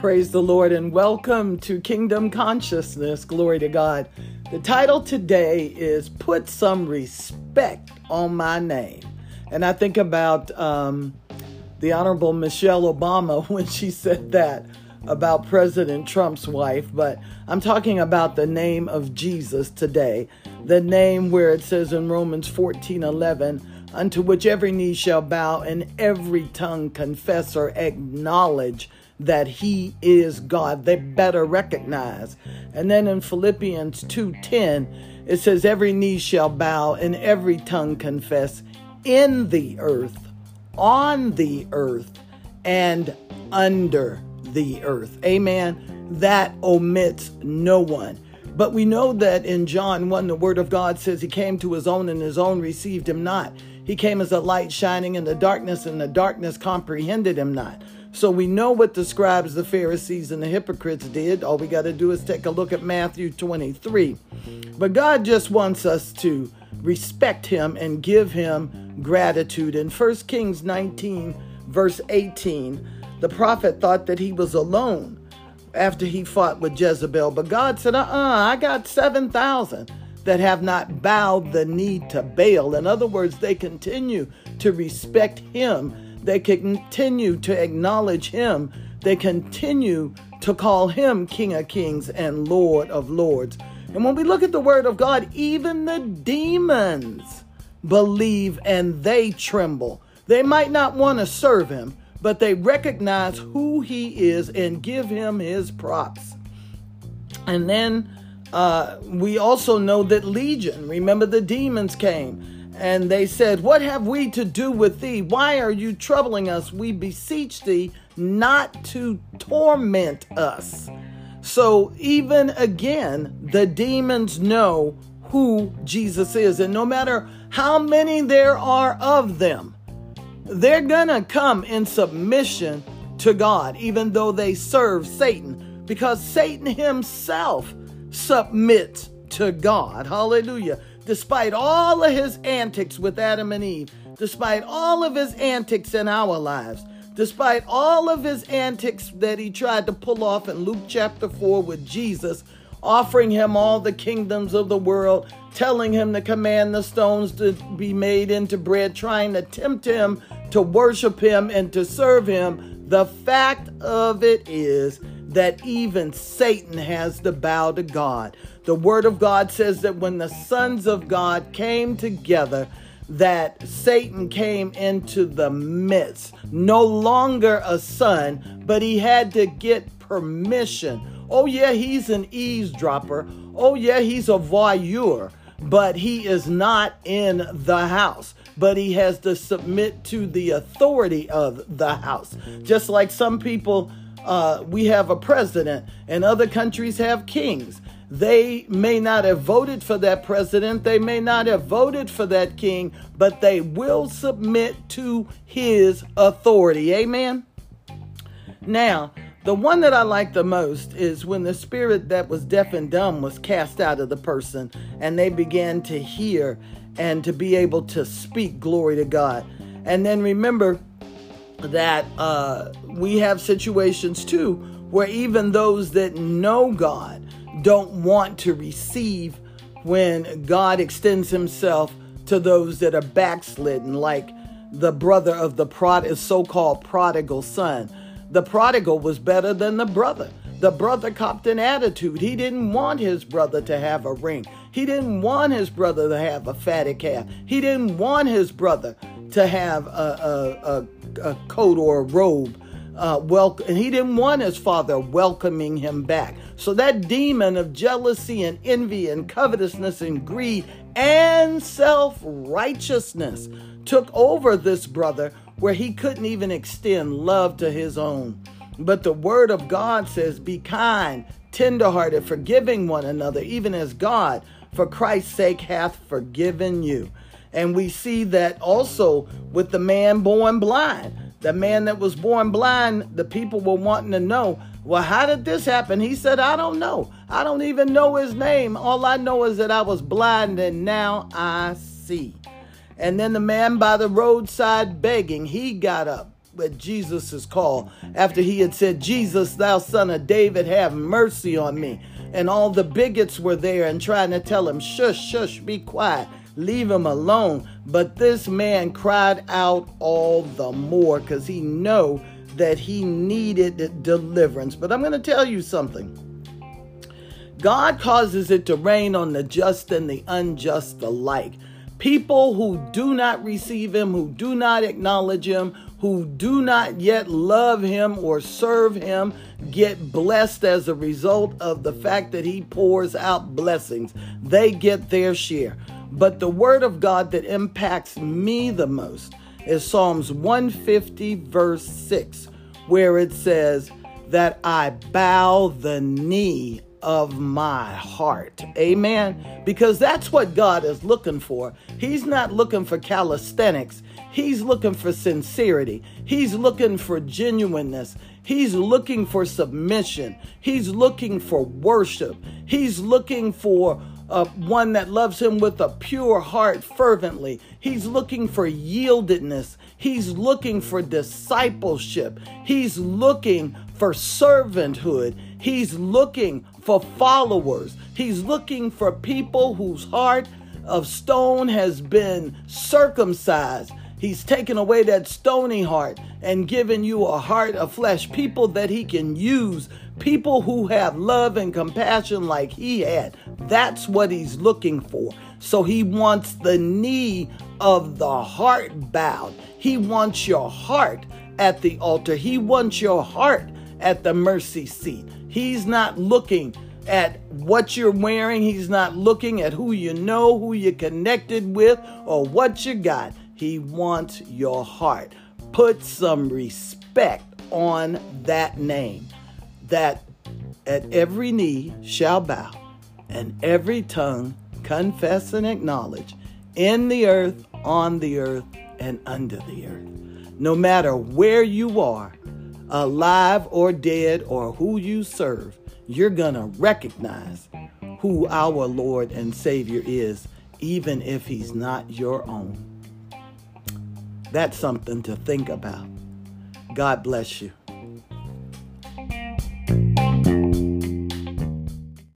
Praise the Lord and welcome to Kingdom Consciousness. Glory to God. The title today is Put Some Respect on My Name. And I think about um, the Honorable Michelle Obama when she said that about President Trump's wife, but I'm talking about the name of Jesus today. The name where it says in Romans 14 11, unto which every knee shall bow and every tongue confess or acknowledge that he is God. They better recognize. And then in Philippians 2:10, it says every knee shall bow and every tongue confess in the earth, on the earth, and under the earth. Amen. That omits no one. But we know that in John 1, the word of God says he came to his own and his own received him not. He came as a light shining in the darkness, and the darkness comprehended him not. So we know what the scribes, the Pharisees, and the hypocrites did. All we got to do is take a look at Matthew 23. But God just wants us to respect him and give him gratitude. In 1 Kings 19, verse 18, the prophet thought that he was alone after he fought with Jezebel. But God said, uh uh I got 7,000 that have not bowed the knee to Baal. In other words, they continue to respect him they continue to acknowledge him. They continue to call him King of Kings and Lord of Lords. And when we look at the Word of God, even the demons believe and they tremble. They might not want to serve him, but they recognize who he is and give him his props. And then uh, we also know that Legion, remember the demons came and they said, What have we to do with thee? Why are you troubling us? We beseech thee not to torment us. So, even again, the demons know who Jesus is. And no matter how many there are of them, they're going to come in submission to God, even though they serve Satan, because Satan himself submits to God. Hallelujah despite all of his antics with Adam and Eve, despite all of his antics in our lives, despite all of his antics that he tried to pull off in Luke chapter 4 with Jesus, offering him all the kingdoms of the world, telling him to command the stones to be made into bread, trying to tempt him to worship him and to serve him. The fact of it is that even Satan has to bow to God. The word of God says that when the sons of God came together, that Satan came into the midst. No longer a son, but he had to get permission. Oh, yeah, he's an eavesdropper. Oh, yeah, he's a voyeur, but he is not in the house. But he has to submit to the authority of the house. Just like some people, uh, we have a president, and other countries have kings. They may not have voted for that president, they may not have voted for that king, but they will submit to his authority. Amen. Now, the one that I like the most is when the spirit that was deaf and dumb was cast out of the person and they began to hear and to be able to speak glory to God. And then remember that uh, we have situations too where even those that know God don't want to receive when God extends himself to those that are backslidden, like the brother of the prod so-called prodigal son. The prodigal was better than the brother. The brother copped an attitude. He didn't want his brother to have a ring. He didn't want his brother to have a fatty calf. He didn't want his brother to have a, a, a, a coat or a robe uh, and he didn't want his father welcoming him back. So that demon of jealousy and envy and covetousness and greed and self righteousness took over this brother where he couldn't even extend love to his own. But the word of God says, Be kind, tenderhearted, forgiving one another, even as God, for Christ's sake, hath forgiven you. And we see that also with the man born blind the man that was born blind, the people were wanting to know, well, how did this happen? He said, I don't know. I don't even know his name. All I know is that I was blind and now I see. And then the man by the roadside begging, he got up at Jesus' call after he had said, Jesus, thou son of David, have mercy on me. And all the bigots were there and trying to tell him, shush, shush, be quiet, leave him alone. But this man cried out all the more because he know that he needed deliverance. But I'm going to tell you something. God causes it to rain on the just and the unjust alike. People who do not receive him, who do not acknowledge him, who do not yet love him or serve him, get blessed as a result of the fact that he pours out blessings. They get their share. But the word of God that impacts me the most is Psalms 150, verse 6, where it says, That I bow the knee of my heart. Amen. Because that's what God is looking for. He's not looking for calisthenics, He's looking for sincerity, He's looking for genuineness. He's looking for submission. He's looking for worship. He's looking for uh, one that loves him with a pure heart fervently. He's looking for yieldedness. He's looking for discipleship. He's looking for servanthood. He's looking for followers. He's looking for people whose heart of stone has been circumcised. He's taken away that stony heart and given you a heart of flesh, people that he can use, people who have love and compassion like he had. That's what he's looking for. So he wants the knee of the heart bowed. He wants your heart at the altar. He wants your heart at the mercy seat. He's not looking at what you're wearing. He's not looking at who you know, who you're connected with, or what you got. He wants your heart. Put some respect on that name that at every knee shall bow and every tongue confess and acknowledge in the earth, on the earth, and under the earth. No matter where you are, alive or dead, or who you serve, you're going to recognize who our Lord and Savior is, even if He's not your own. That's something to think about. God bless you.